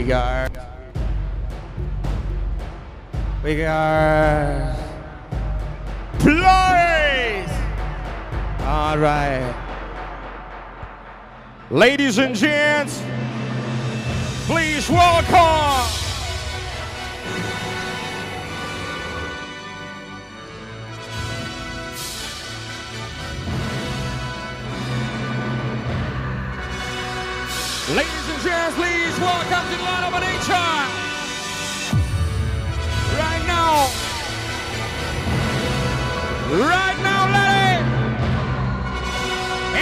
We got. We got. Flores! All right. Ladies and gents, please welcome. Ladies gents, please welcome to the line of nature. Right now. Right now, lady.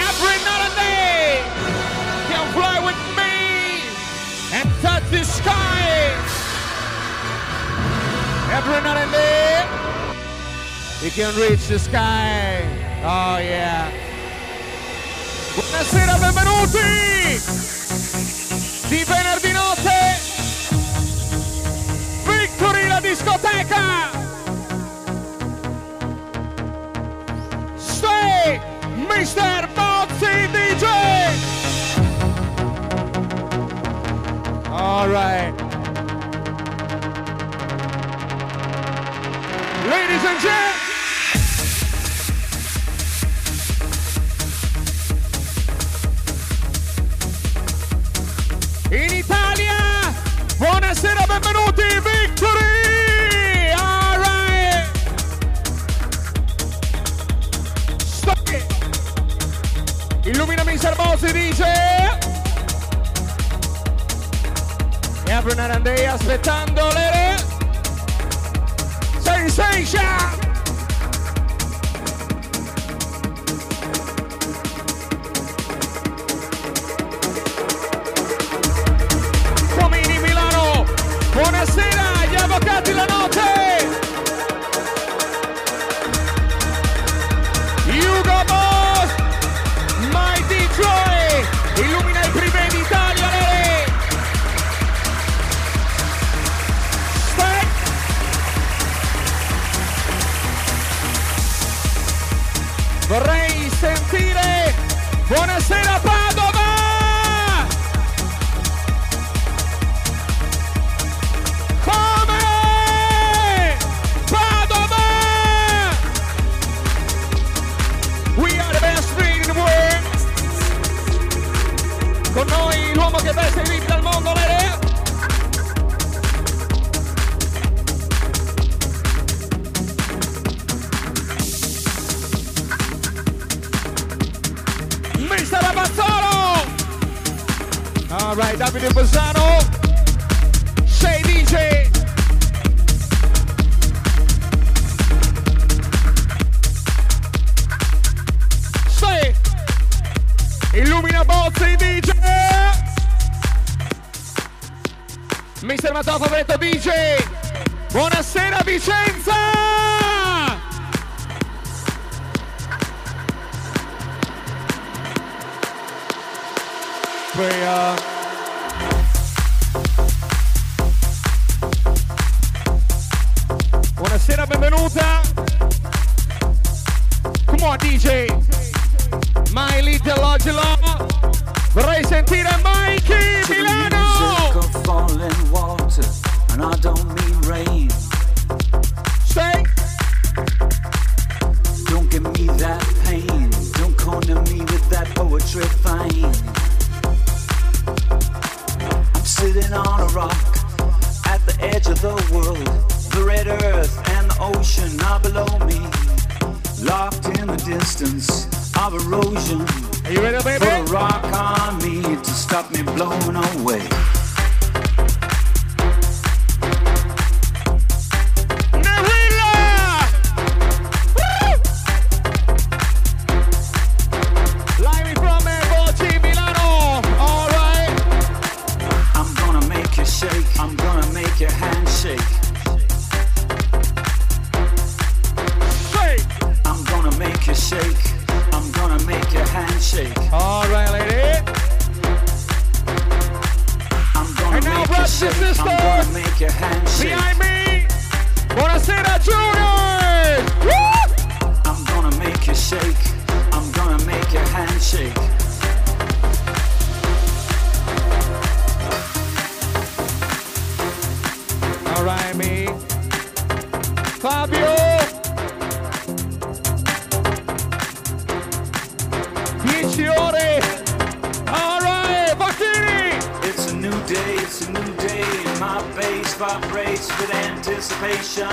Every night and day. Can fly with me and touch the sky. Every night and day. You can reach the sky. Oh yeah. Buonasera, benvenuti! Di venerdì notte. Victory la discoteca. Stay Mr. Bozzi DJ Alright Ladies and gentlemen dice. E apre una randei aspettando le re. Sensation! Comini Buonasera Padova! Massive Sisters. Behind me. Buonasera, Jordan. Woo! I'm gonna make you shake. I'm gonna make your hand shake. All right, me. Fabio. Vibrates with anticipation.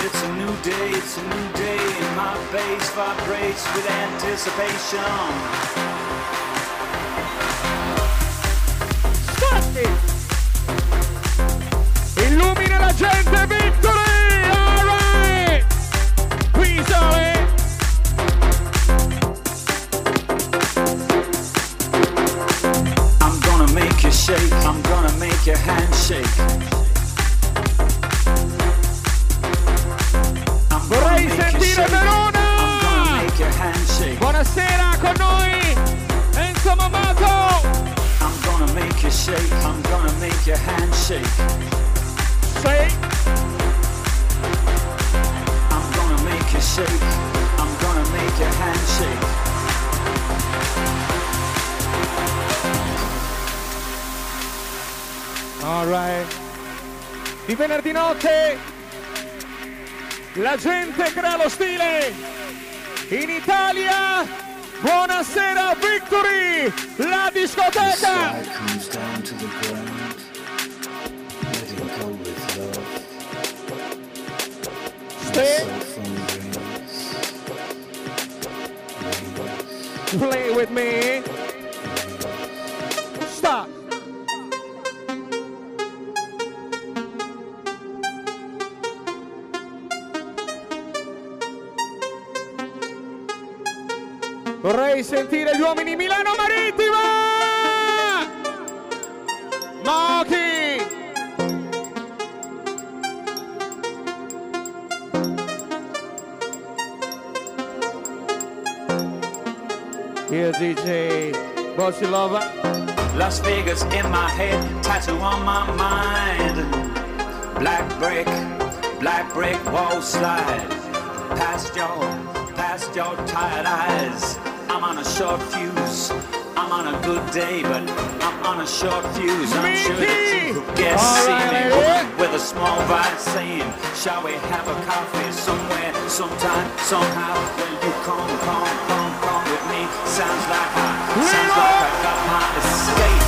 It's a new day, it's a new day. and My bass vibrates with anticipation. Illumina la gente, venerdì notte la gente crea lo stile. In Italia, buonasera Victory, la discoteca. Stay, play with me. Las in my head, tattoo on my mind. Black brick, black brick wall slide. Past your, past your tired eyes. I'm on a short fuse. I'm on a good day, but I'm on a short fuse. I'm sure that you could guess. See right, me with a small vibe saying, Shall we have a coffee somewhere, sometime, somehow? Will you come, come, come, come with me? Sounds like I, sounds like I got my escape.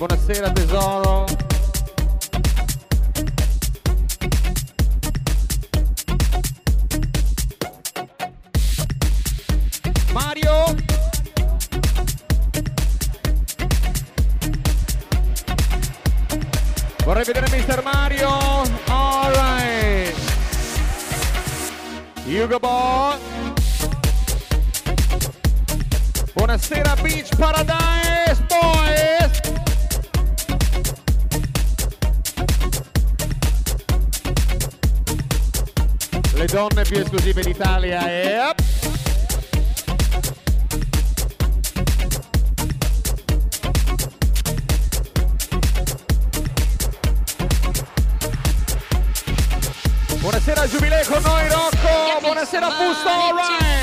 Buonasera tesoro. Più esclusive d'Italia. Yep. Buonasera Giubilei con noi Rocco, buonasera Fusto, alright!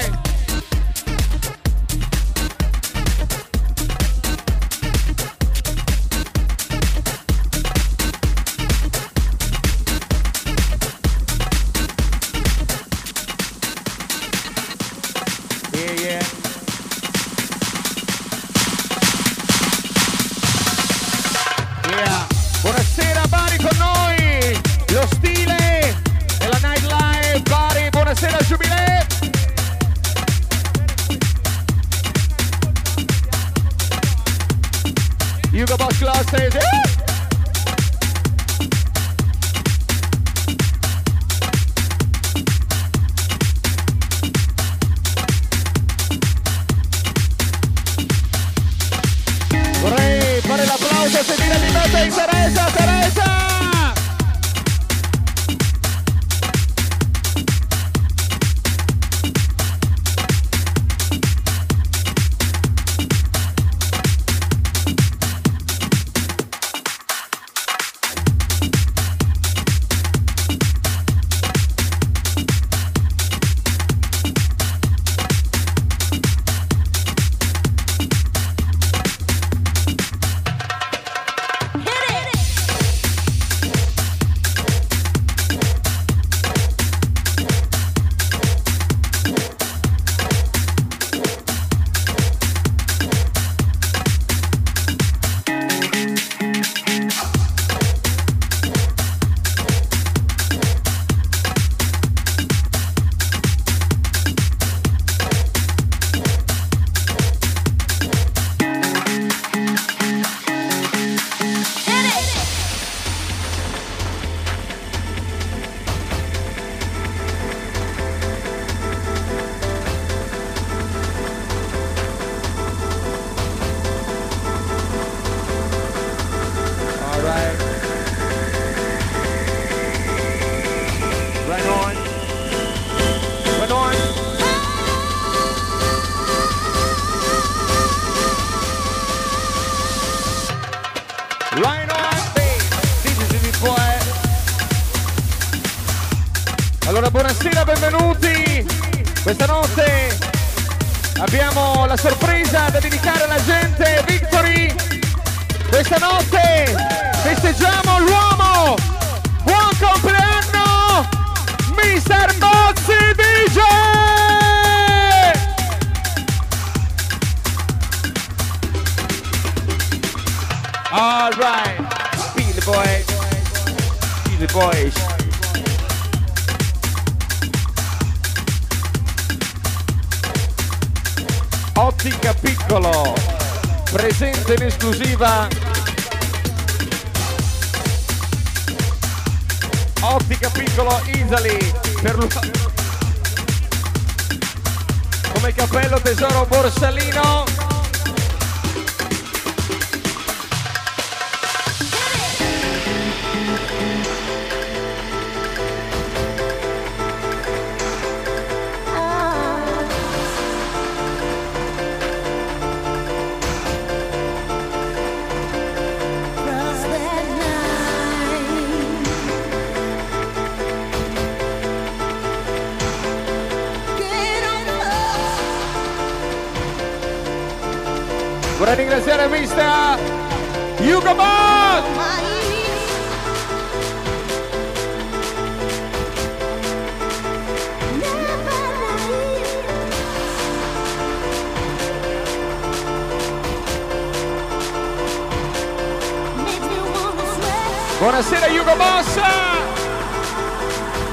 Buonasera Hugo Boss!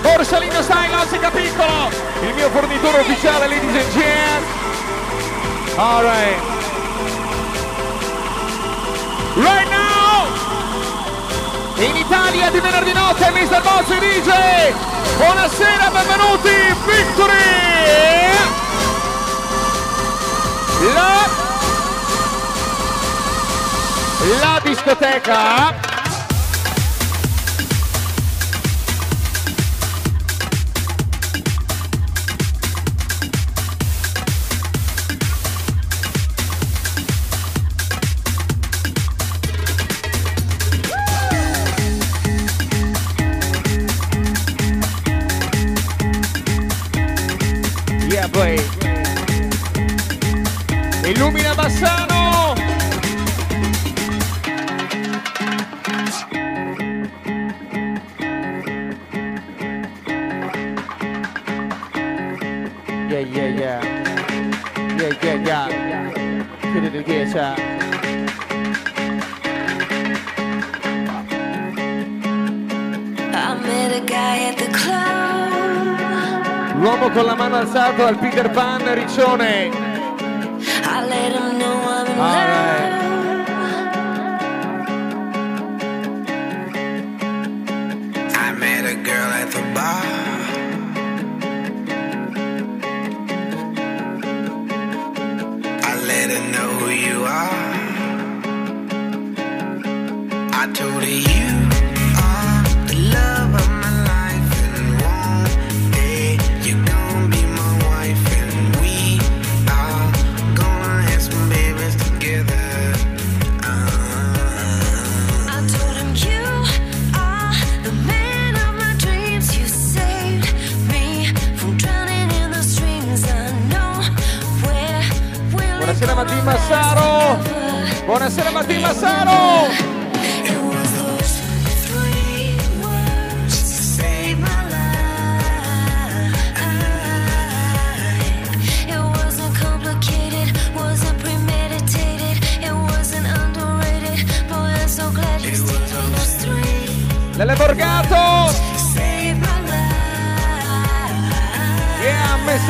Borsalino Stylos Seca Piccolo! Il mio fornitore ufficiale, ladies and gents! Alright! Right now! In Italia di venerdì notte, Mr. Boss e DJ! Buonasera, benvenuti! Victory! La... La discoteca! Peter Pan Riccione.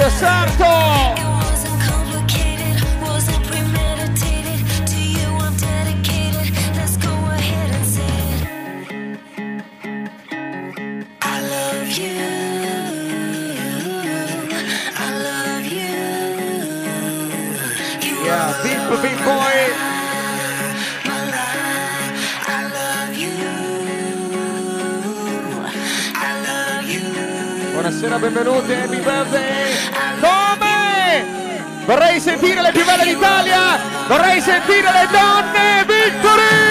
Padre Santo. Buonasera, benvenuti, happy birthday! Vorrei sentire le più belle d'Italia! Vorrei sentire le donne vittorie!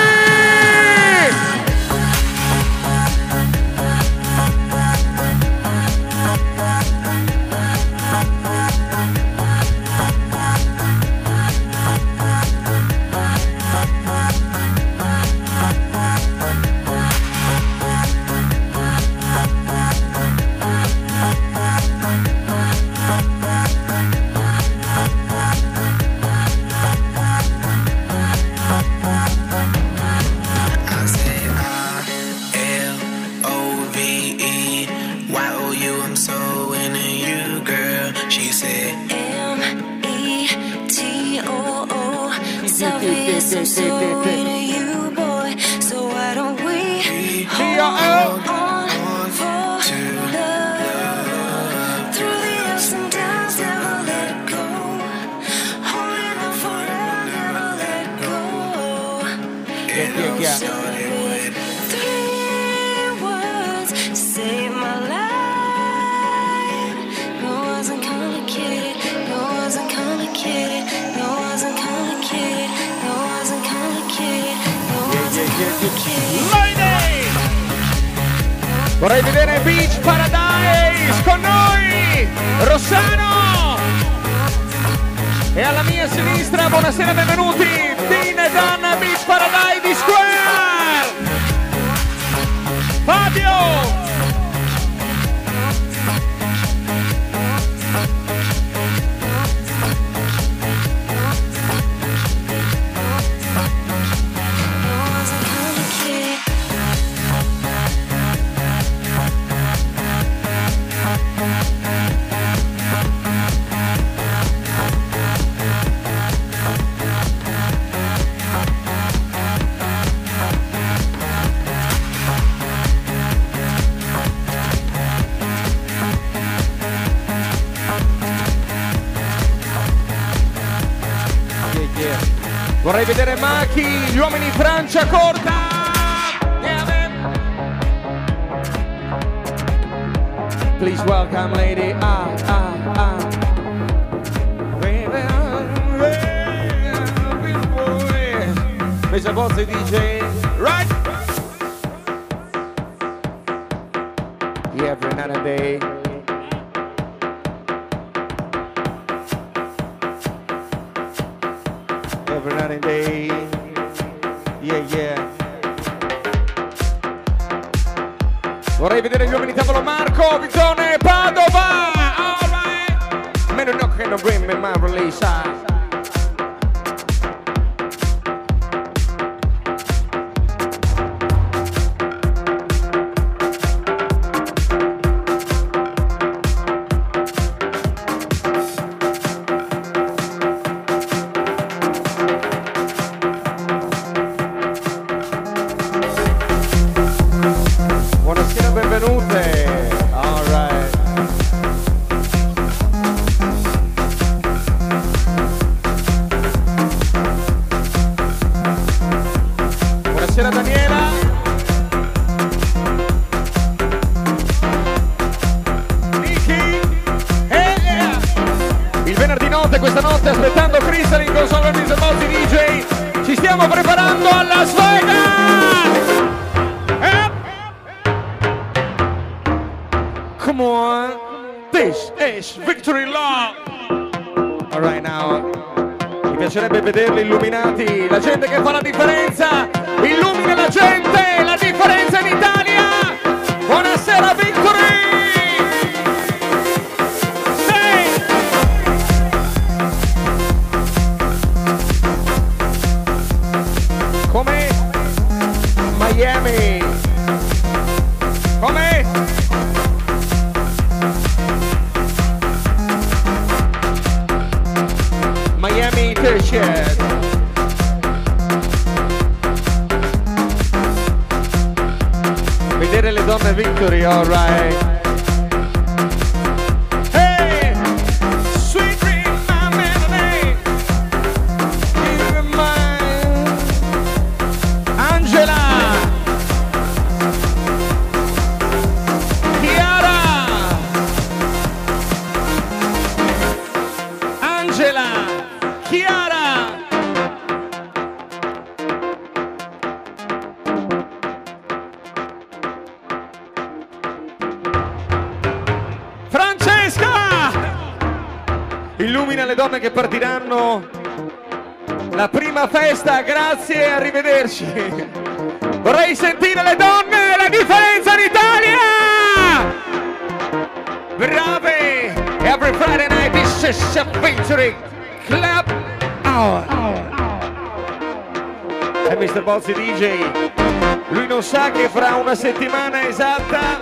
Gli uomini Francia corta. Please welcome lady. Ah, ah, ah. Mr. Bozzi DJ. Arrivederci. Vorrei sentire le donne, la differenza in Italia! Brave! Every Friday night this is a featuring club hour. E Mr. Bozzi DJ, lui non sa che fra una settimana esatta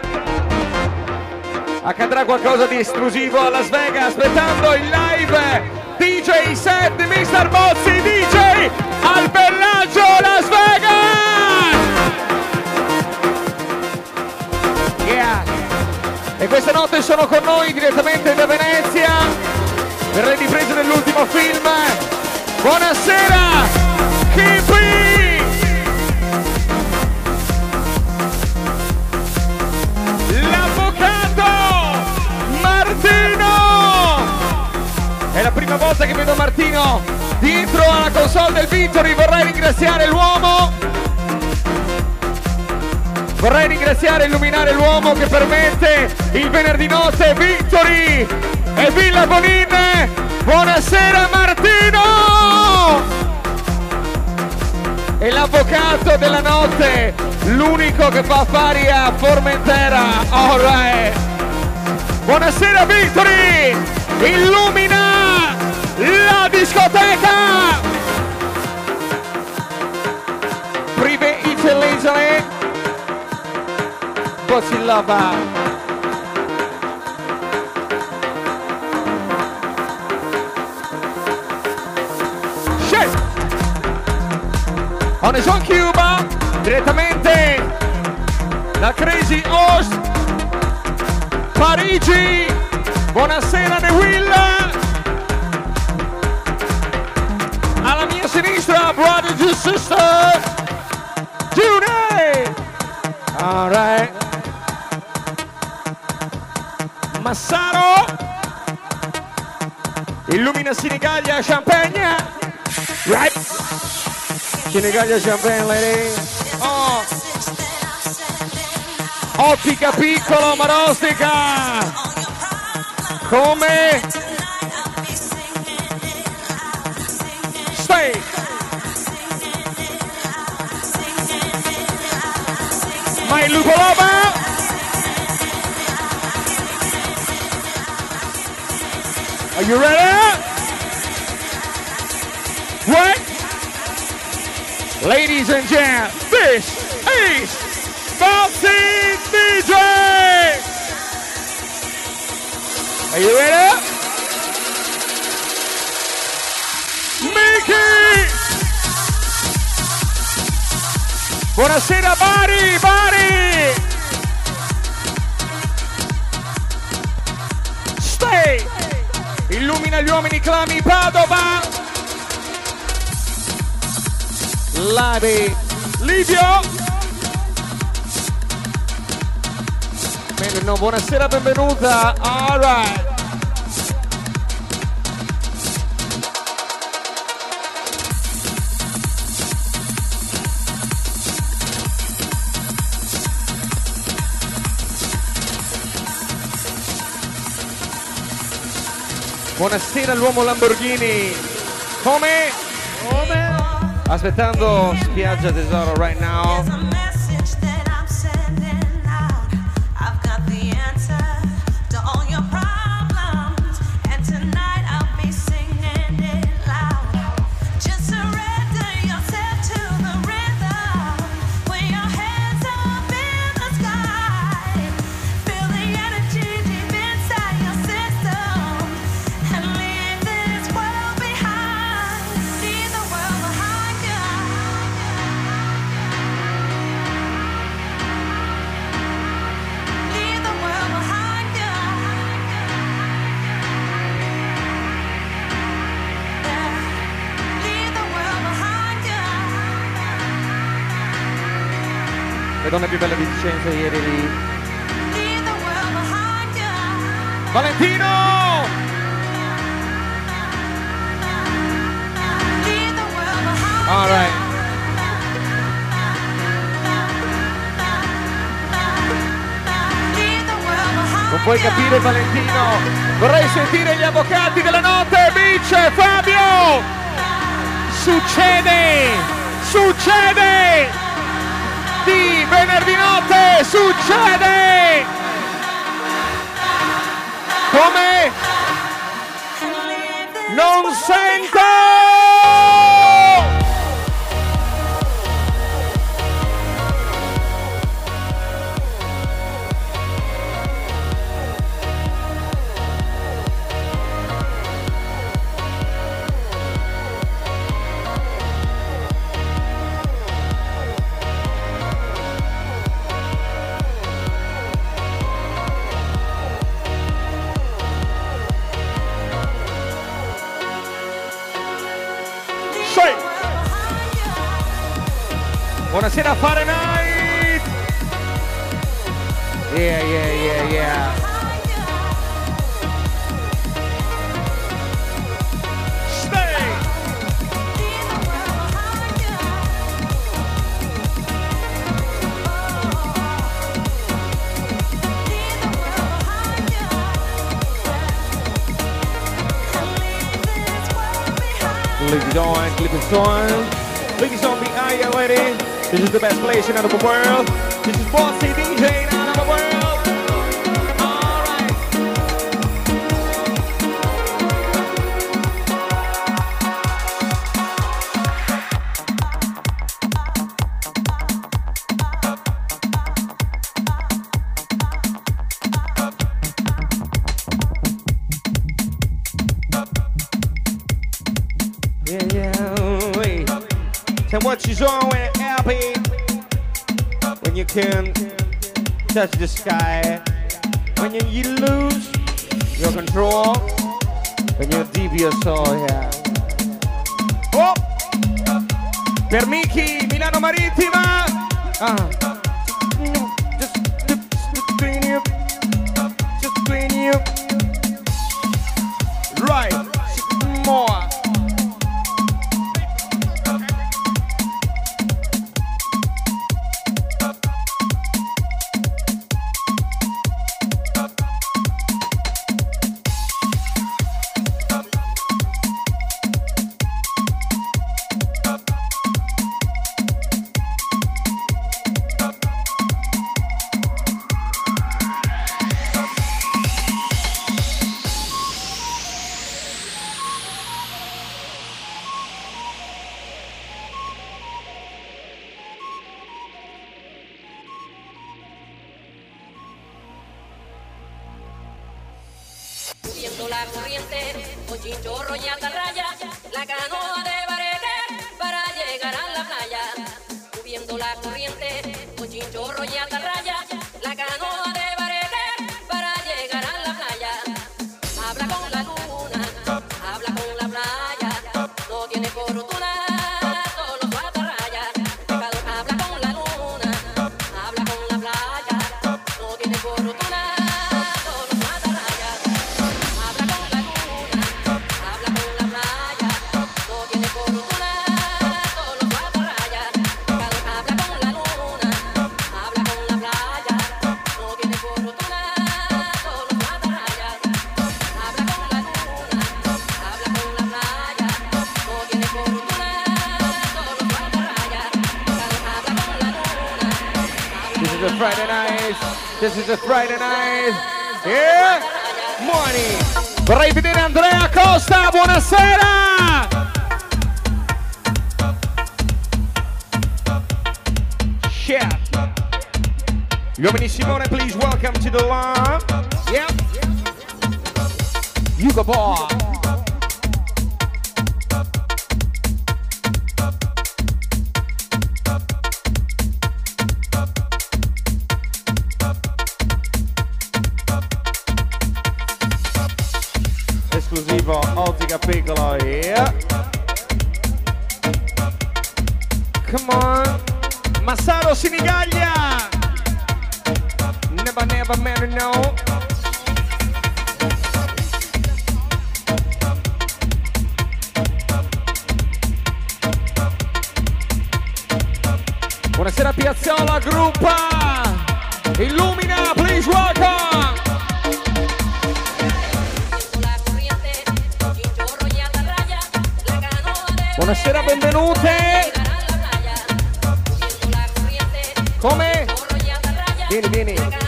accadrà qualcosa di esclusivo a Las Vegas aspettando il live DJ set di Mr. Bozzi DJ al Bellaggio Las Vegas yeah. e questa notte sono con noi direttamente da Venezia per le riprese dell'ultimo film buonasera Kipi L'avvocato Martino! È la prima volta che vedo Martino dietro alla console del Victory. Vorrei ringraziare l'uomo. Vorrei ringraziare e illuminare l'uomo che permette il venerdì notte Victory e Villa Bonin. Buonasera Martino! E l'avvocato della notte, l'unico che fa affari a Formentera. Alright. Buonasera Victory! Illumina Bozzi Lava. Shit! On is on Cuba, direttamente da Crazy Host, Parigi. Buonasera Ne Will. Alla mia sinistra, sisters. Illumina Sinigaglia Champagne. Right. Sinigaglia Champagne, lady. Oh. oh Ottica piccolo, marostica. Come? Stay. Ma il lupo loba? Are you ready? Ladies and gents, this is Bouncy DJ! Are you ready? Mickey! Buonasera Bari, Bari! Stay! Illumina gli uomini clami Padova! Lavi, Livio! Bene, no, buonasera, benvenuta! Alright! Buonasera all'uomo Lamborghini. Come? Aspettando spiaggia tesoro right now. You. Alright. Leave the world behind Non puoi capire Valentino. Vorrei sentire gli avvocati della notte. Vince Fabio! Succede! Succede! Venerdì notte succede! Come? Non sento! Best place in the world. This is Bossy DJ can touch the sky. When you, lose your control, when you deep your soul. Yeah. Oh! Per Miki, Milano Marittima! Uh. Vorrei vedere Andrea Costa, buonasera! Share. Gli uomini Simone, please welcome to the lab. Yep. Hugo Boss. Mega Piccolo, yeah. Come on. Massaro Sinigaglia. Never, never, never, no. Buonasera Piazzola, gruppa. Illumi. Buonasera, benvenute. Come? Vieni, vieni.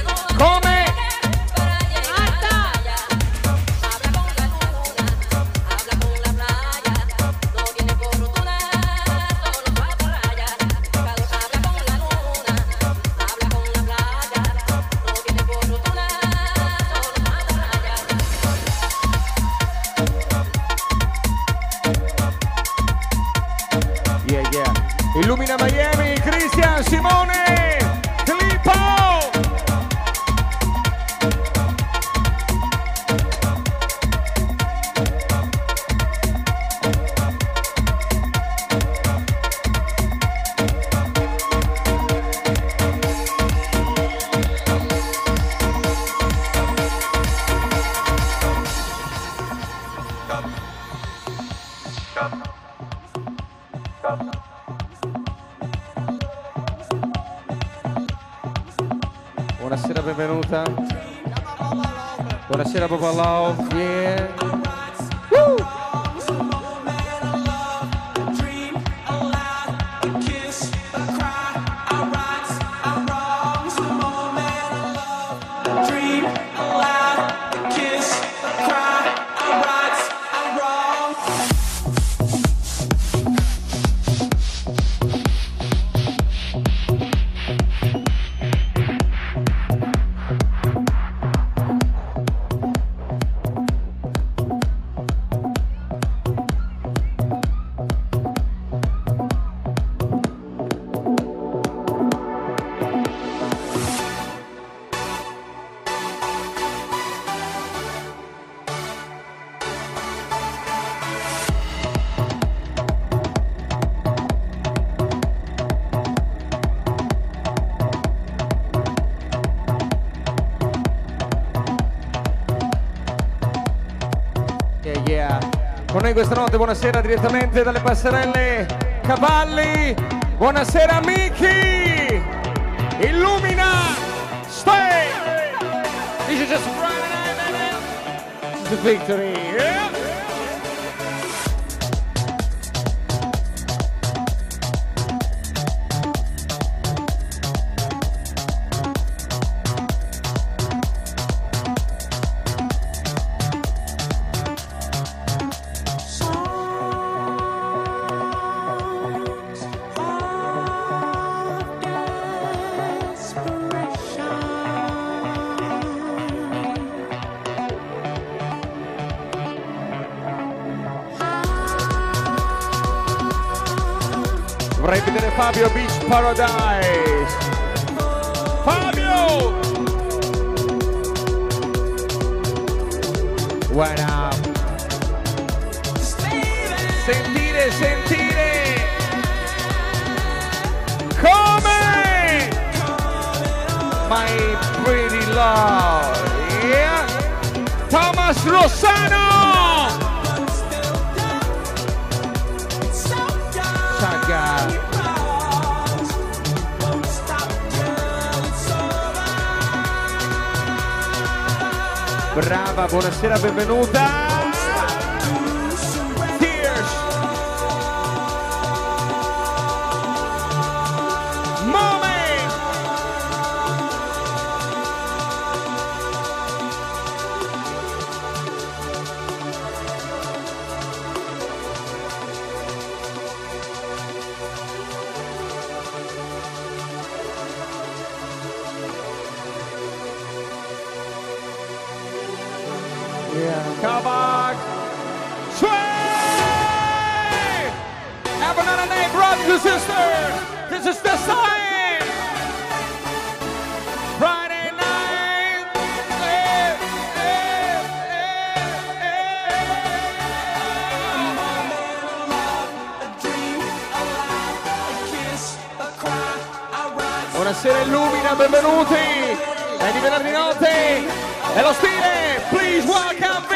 Cabo Valal. Notte. Buonasera direttamente dalle passerelle Cavalli. Buonasera Miki. Illumina. Stay. This is just Friday night. Fabio Beach Paradise. Fabio! Up? Sentire, sentire! Come? My pretty love. Yeah. Thomas Rossano! Brava, buonasera, benvenuta. And sisters. This is the sign. Friday night. Eh, eh, Buonasera Illumina, benvenuti! È di venerdì notte! È lo stile! Please welcome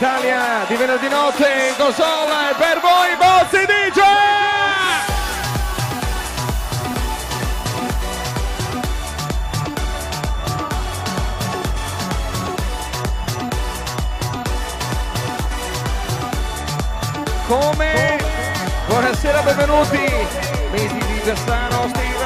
Italia di venerdì notte in console per voi Bozzi DJ! Come? Buonasera, benvenuti! Mesi di Giassano, Stiro.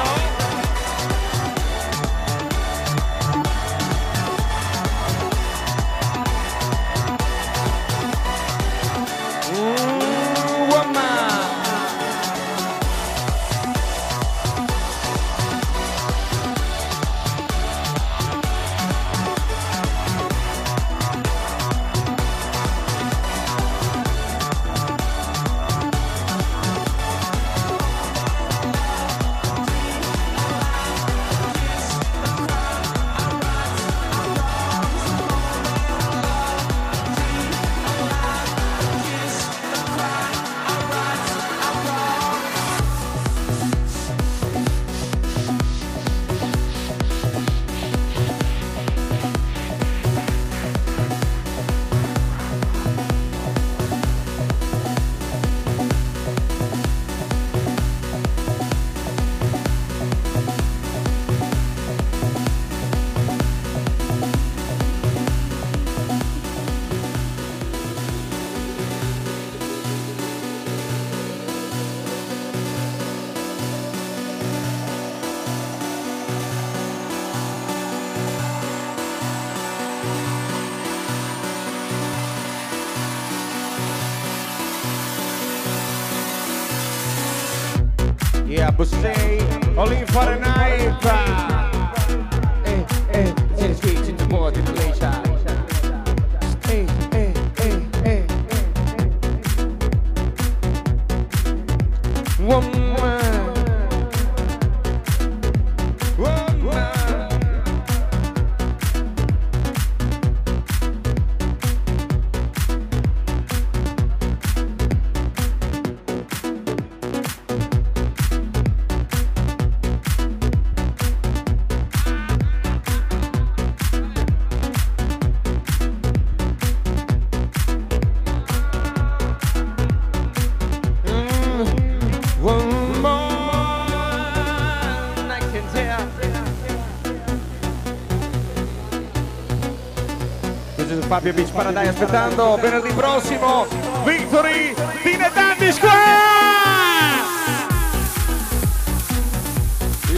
Fabio Beach Paradise aspettando venerdì prossimo Victory Dine Dandy Square!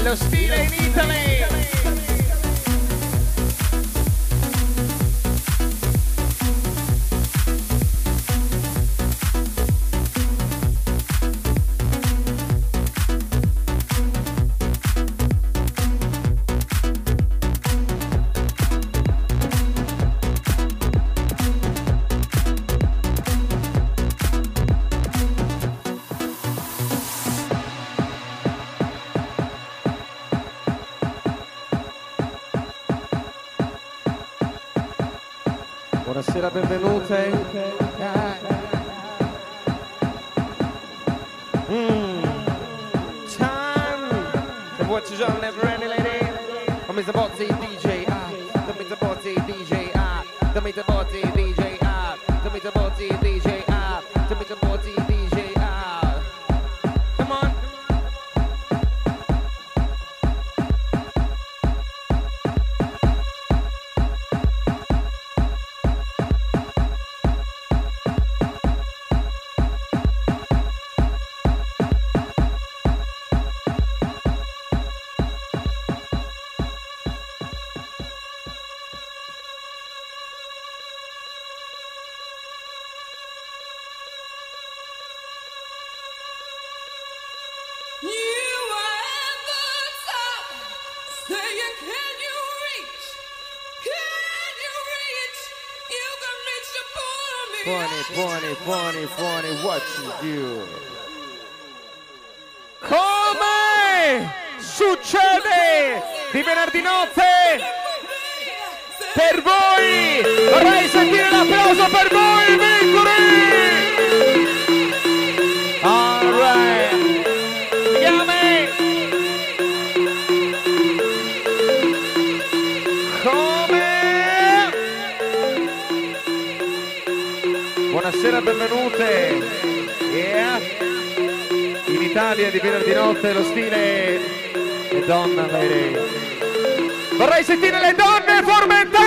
Lo stile in Italy! Benvenute. Mm. Time to watch you on never any lady. Come is the body DJ ah. Come is the body DJ ah. Come is the body DJ ah. Come is the body DJ ah. Come is the body Funny, funny, funny, what you do? Come succede di venerdì notte per voi? Vorrei sentire l'applauso per voi, Victory! Benvenute. Yeah. In Italia di venerdì notte lo stile è donna lady. Vorrei sentire le donne Formentera!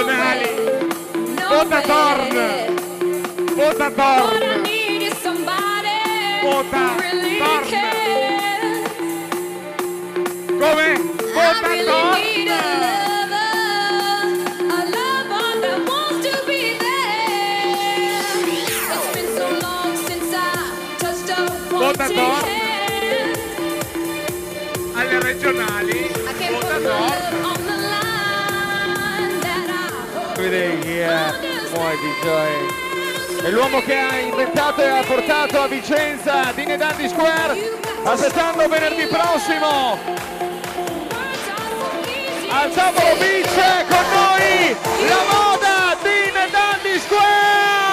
Regionali. Vota Torn. Vota Torn. Vota Torn. Come? Vota Torn. need a Vedi chi è? Muoi DJ. È l'uomo che ha inventato e ha portato a Vicenza Dine Dandy Square aspettando venerdì prossimo Words are so easy al to Tavolo say. Beach con noi la moda Dine Dandy Square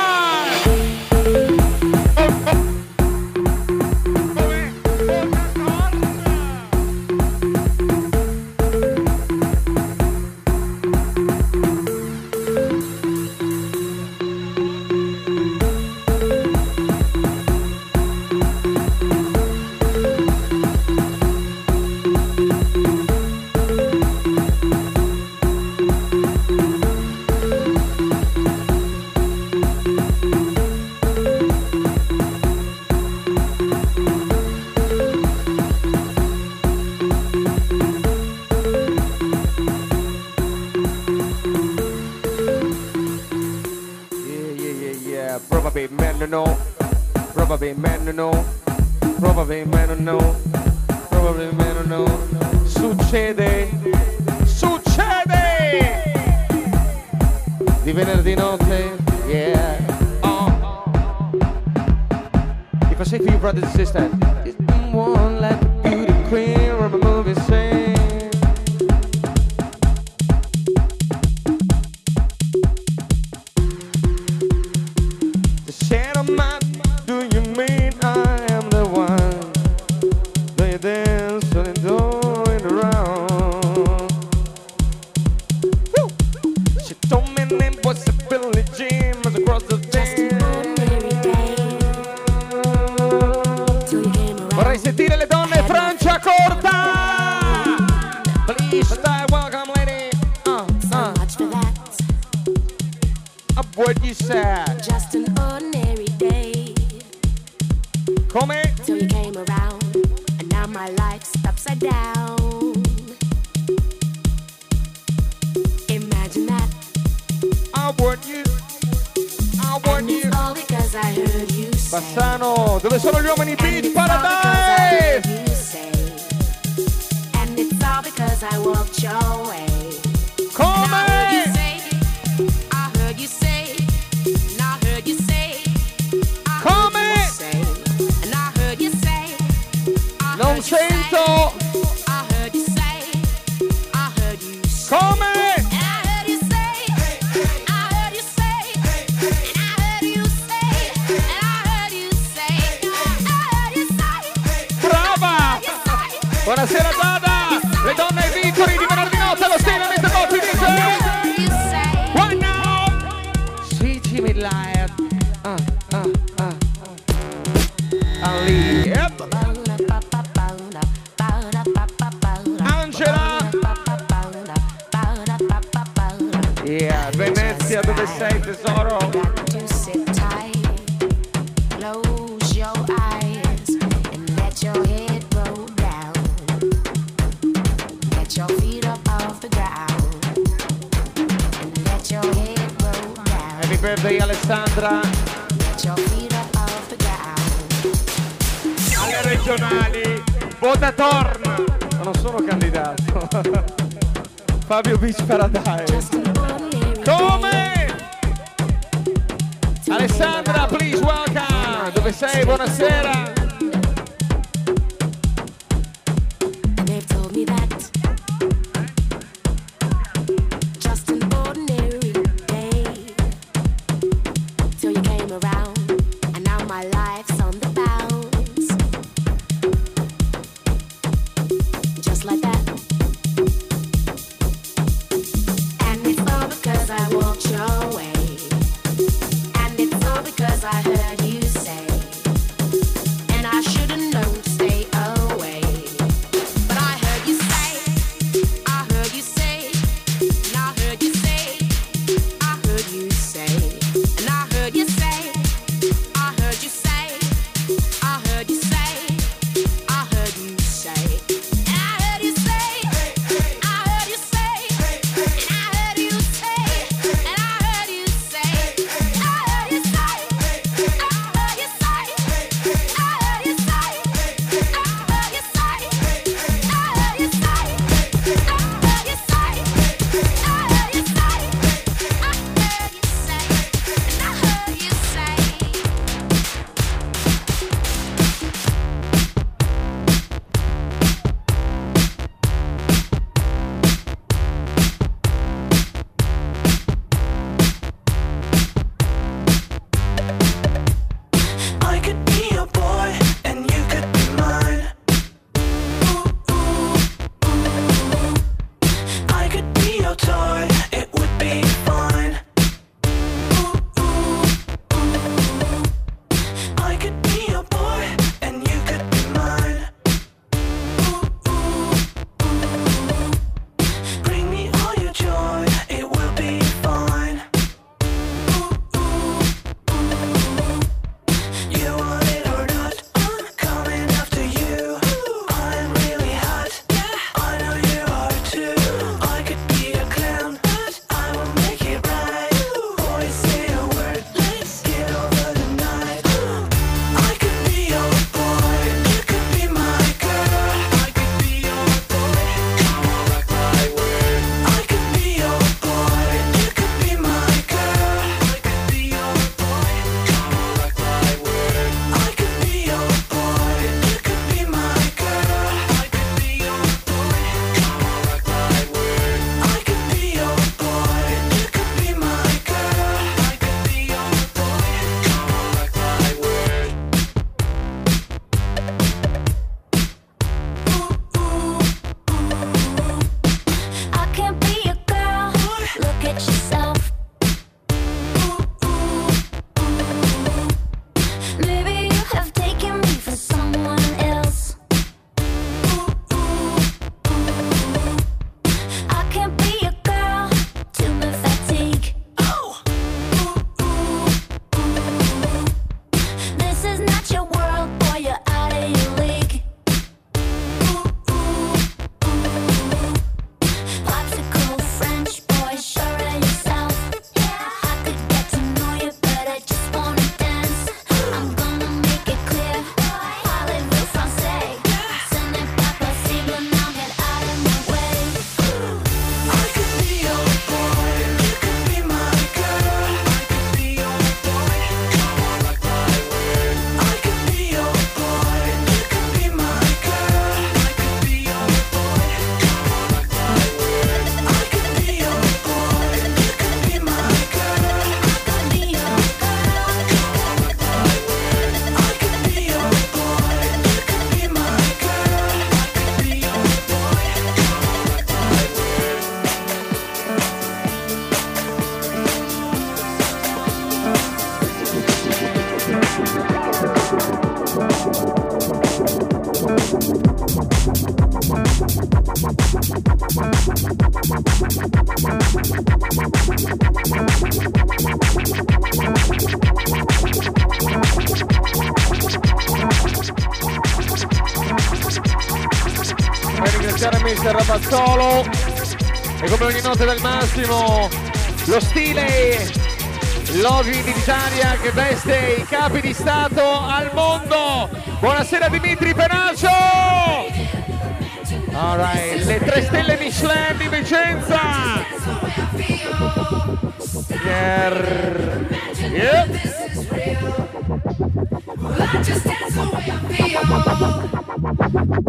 divertire le donne Francia Corta! Please die welcome lady. Uh, uh. Uh, What you said Just an ordinary day. Come? Till you came around And now my life's upside down. Imagine that. I want you. I want you. All because I heard you say. Bassano, dove sono gli uomini beat? 20 para dar. E notte del massimo lo stile Logi d'Italia che veste i capi di Stato al mondo. Buonasera Dimitri Penaccio! Alright, le tre stelle Michelin di Vicenza! Yeah. Yep.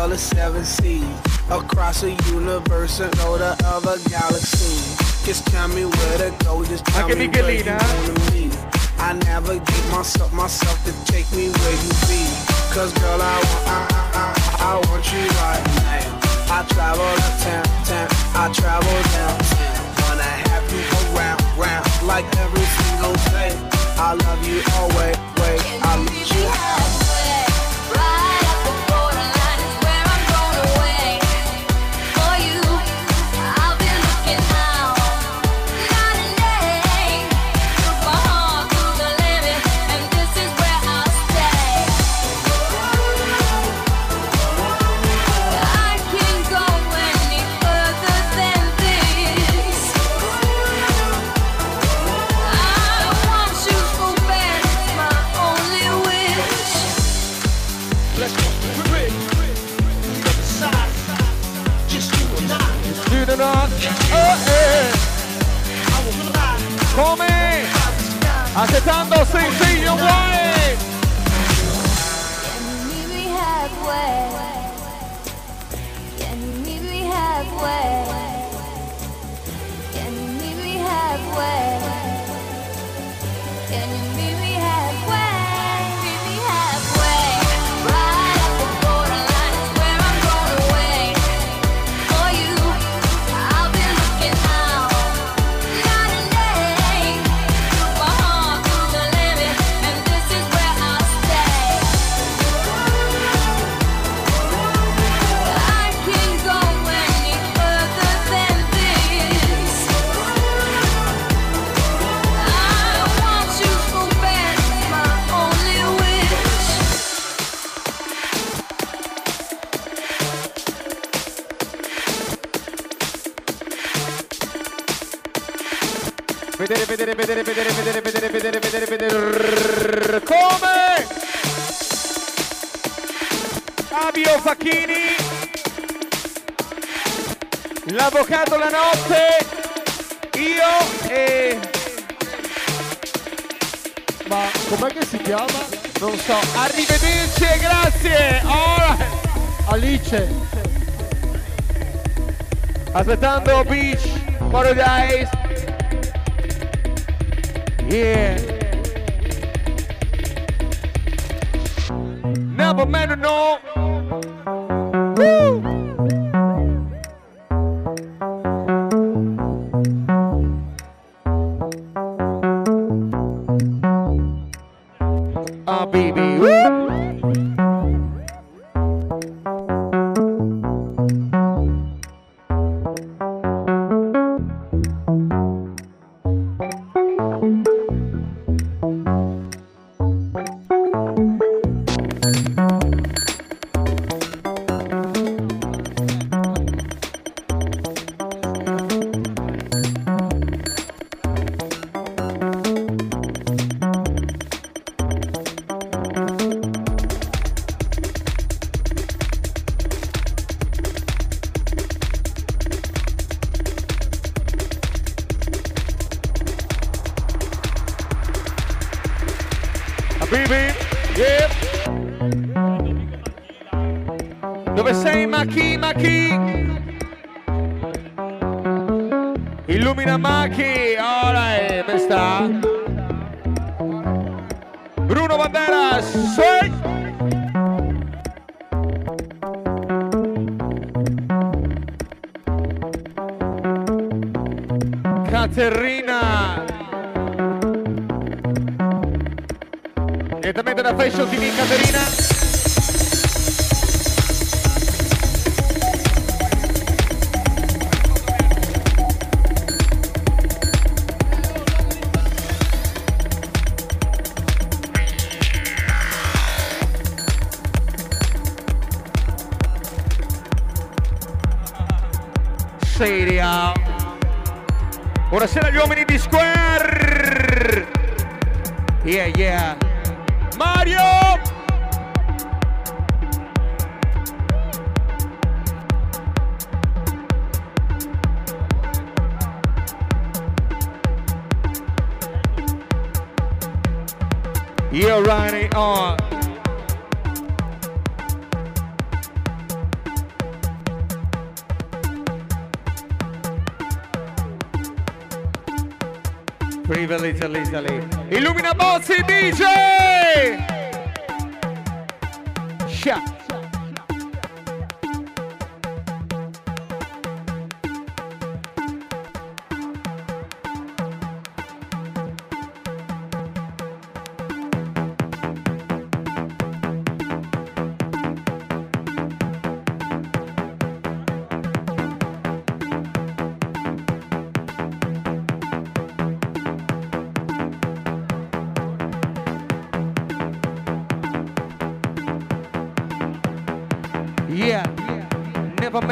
Sail the seven seas. Across the universe and go to other galaxies. Just tell me where to go, just tell me where you wanna be. I navigate myself, myself to take me where you be. Cause girl, I want, I, I, I, I want you right now. I travel uptown, town, I travel downtown. Wanna have you around, round, like every single day. I love you oh, always, wait, I meet you halfway. Come, aceptando sencillo, guay. Can you meet me halfway? Can you meet me halfway? Can you meet me halfway? Vedere, vedere, vedere, vedere, vedere, vedere, vedere, vedere. Come? Fabio Facchini. L'avvocato la notte. Io e... Ma com'è che si chiama? Non so. Arrivederci e grazie. Alright. Alice. Aspettando Beach Paradise. Yeah. Never met no. Woo. Viva l'Italy, Italy. Illumina Bossi DJ! Shut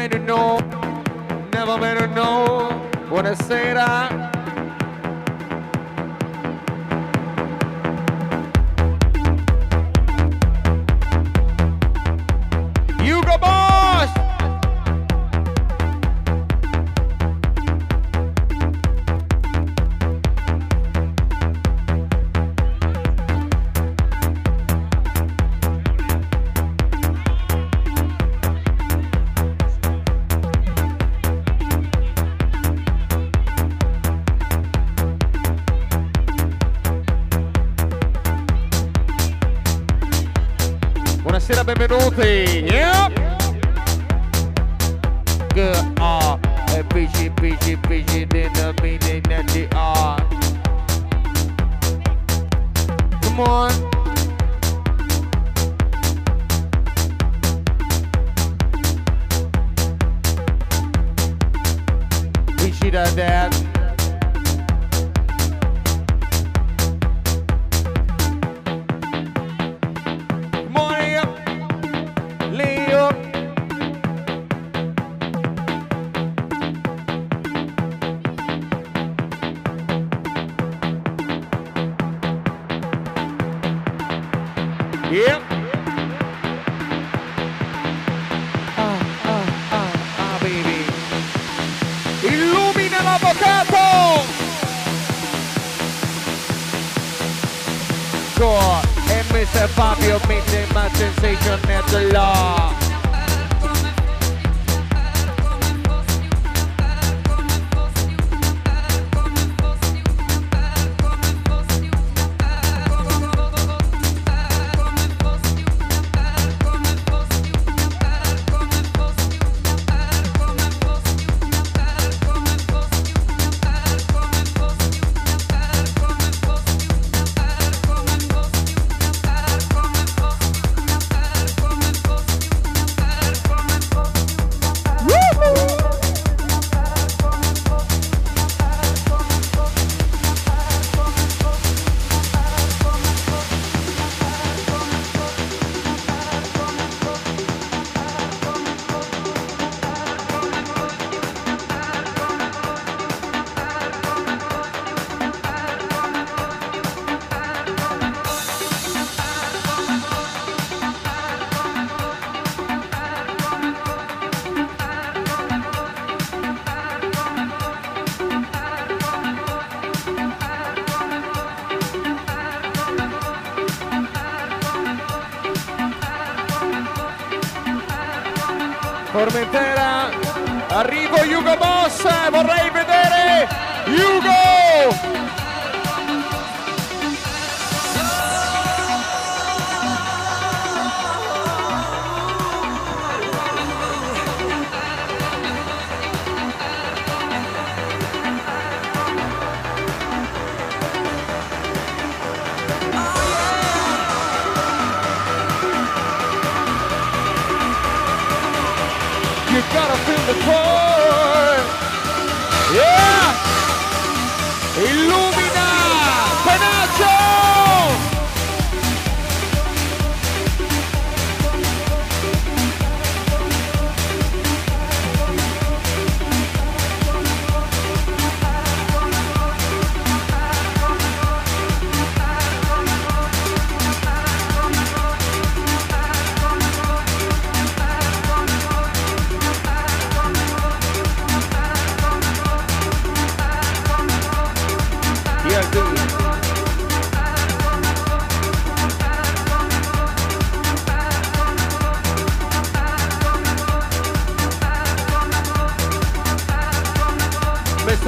better know, never better know. when I say that?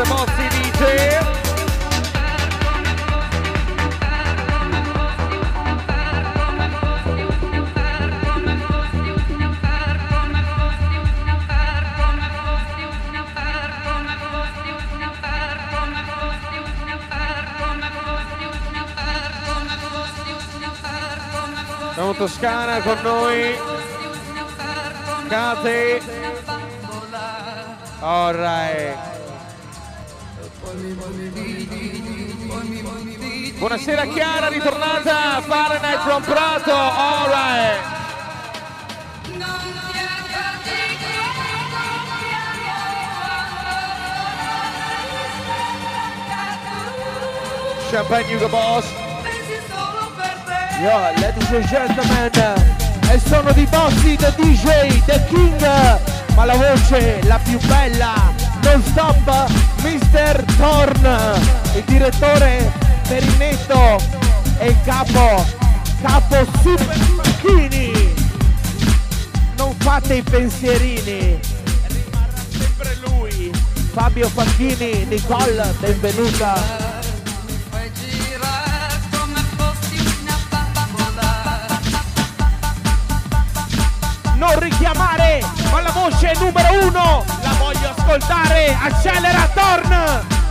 Mr. Mozzi dice Siamo Toscana con noi. Kate. Alright Buonasera Chiara, ritornata a Fahrenheit from Prato, alright Champagne Hugo Boss Yo, ladies and gentlemen, e sono di Bossi, the DJ, the King, ma la voce, la più bella, non stop, Mr. Thorn, il direttore Perinetto e il capo, capo Super Facchini. Non fate i pensierini, rimarrà sempre lui, Fabio Facchini, Nicole, benvenuta. non richiamare, ma la voce numero uno la voglio ascoltare. Accelera Torn!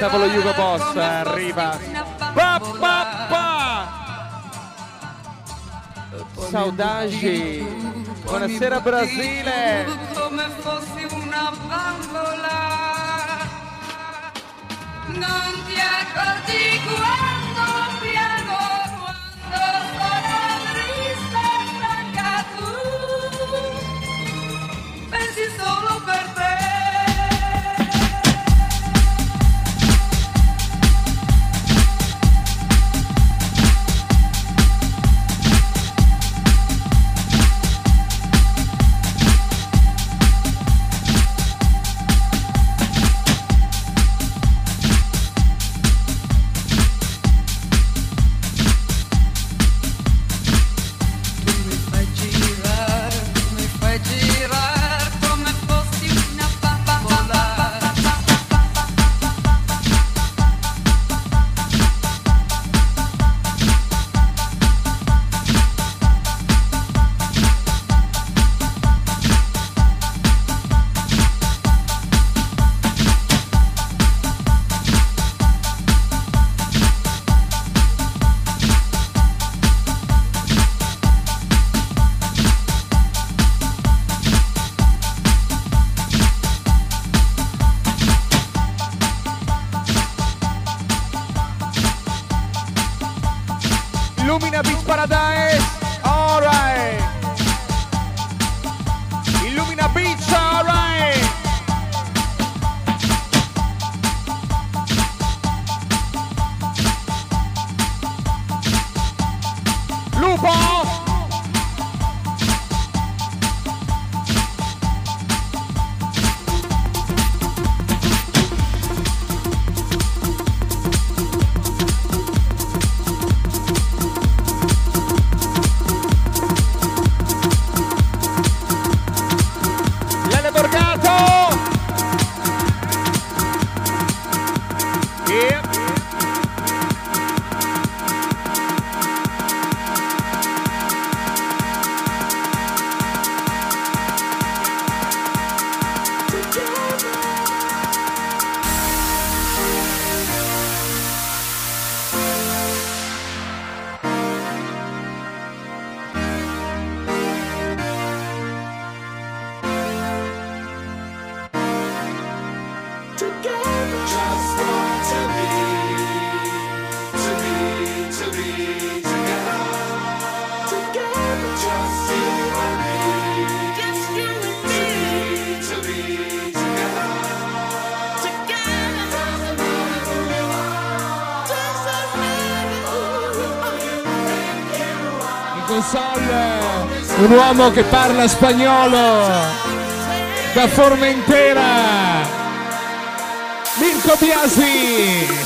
aspettavo lo Hugo Boss, eh, arriva. Pa, pa, pa. Saudagi. Buonasera Brasile. come fossi una bambola. Non ti accorgi quando piango, quando sono triste stanca tu. Pensi solo per te. Console un uomo che parla spagnolo da Formentera. Mirko Biasi.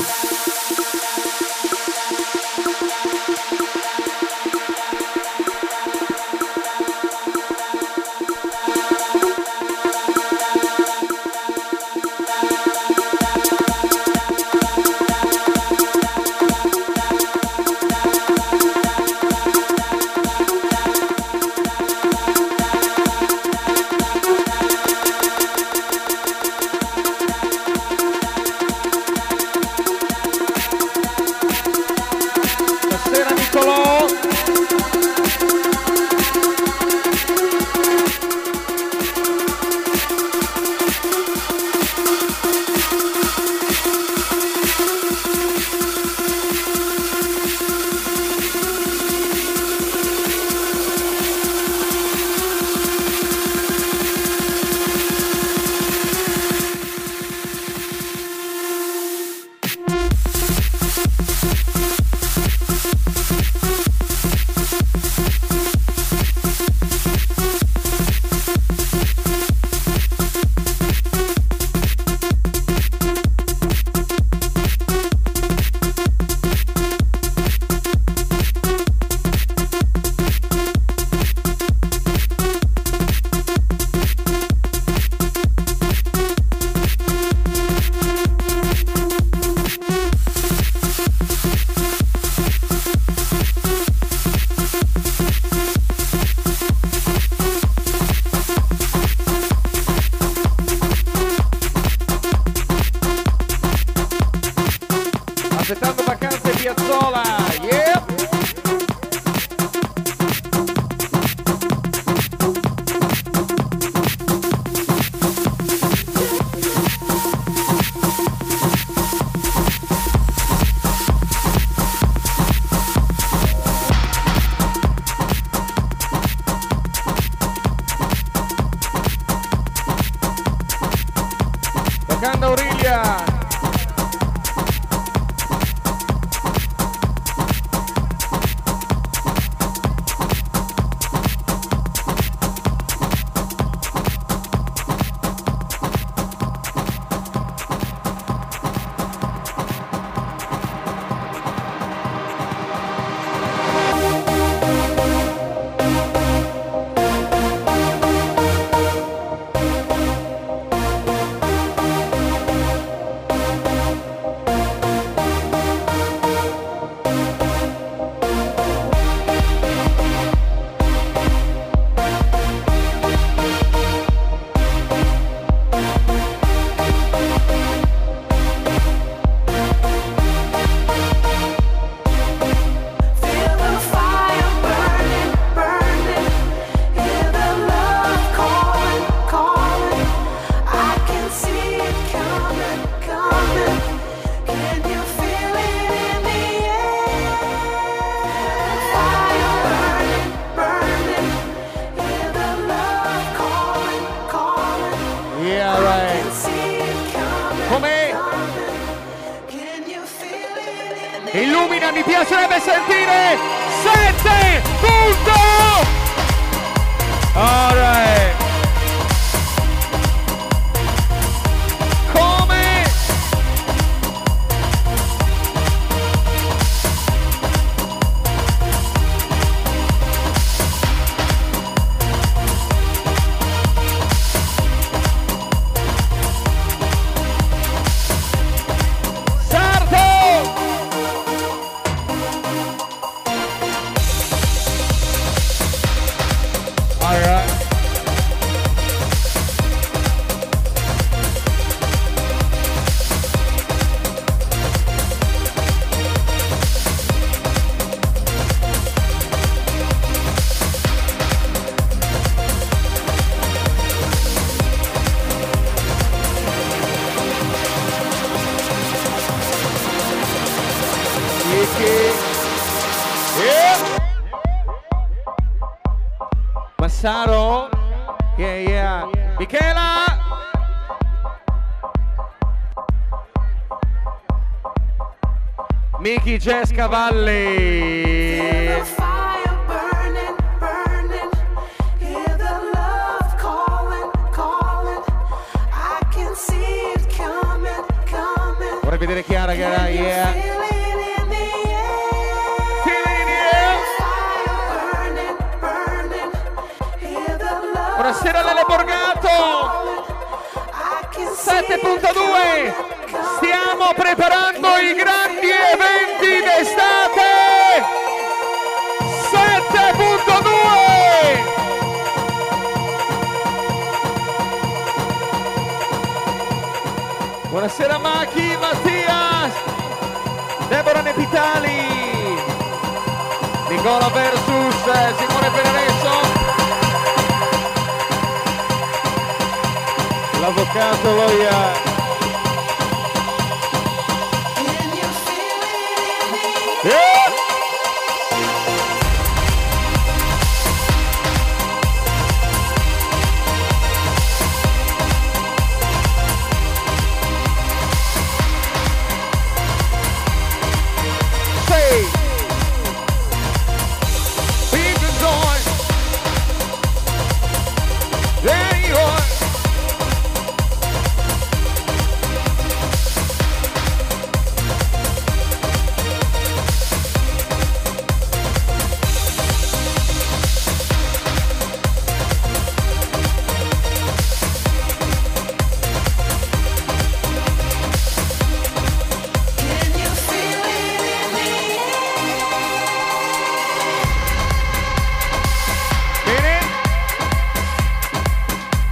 Miki Jazz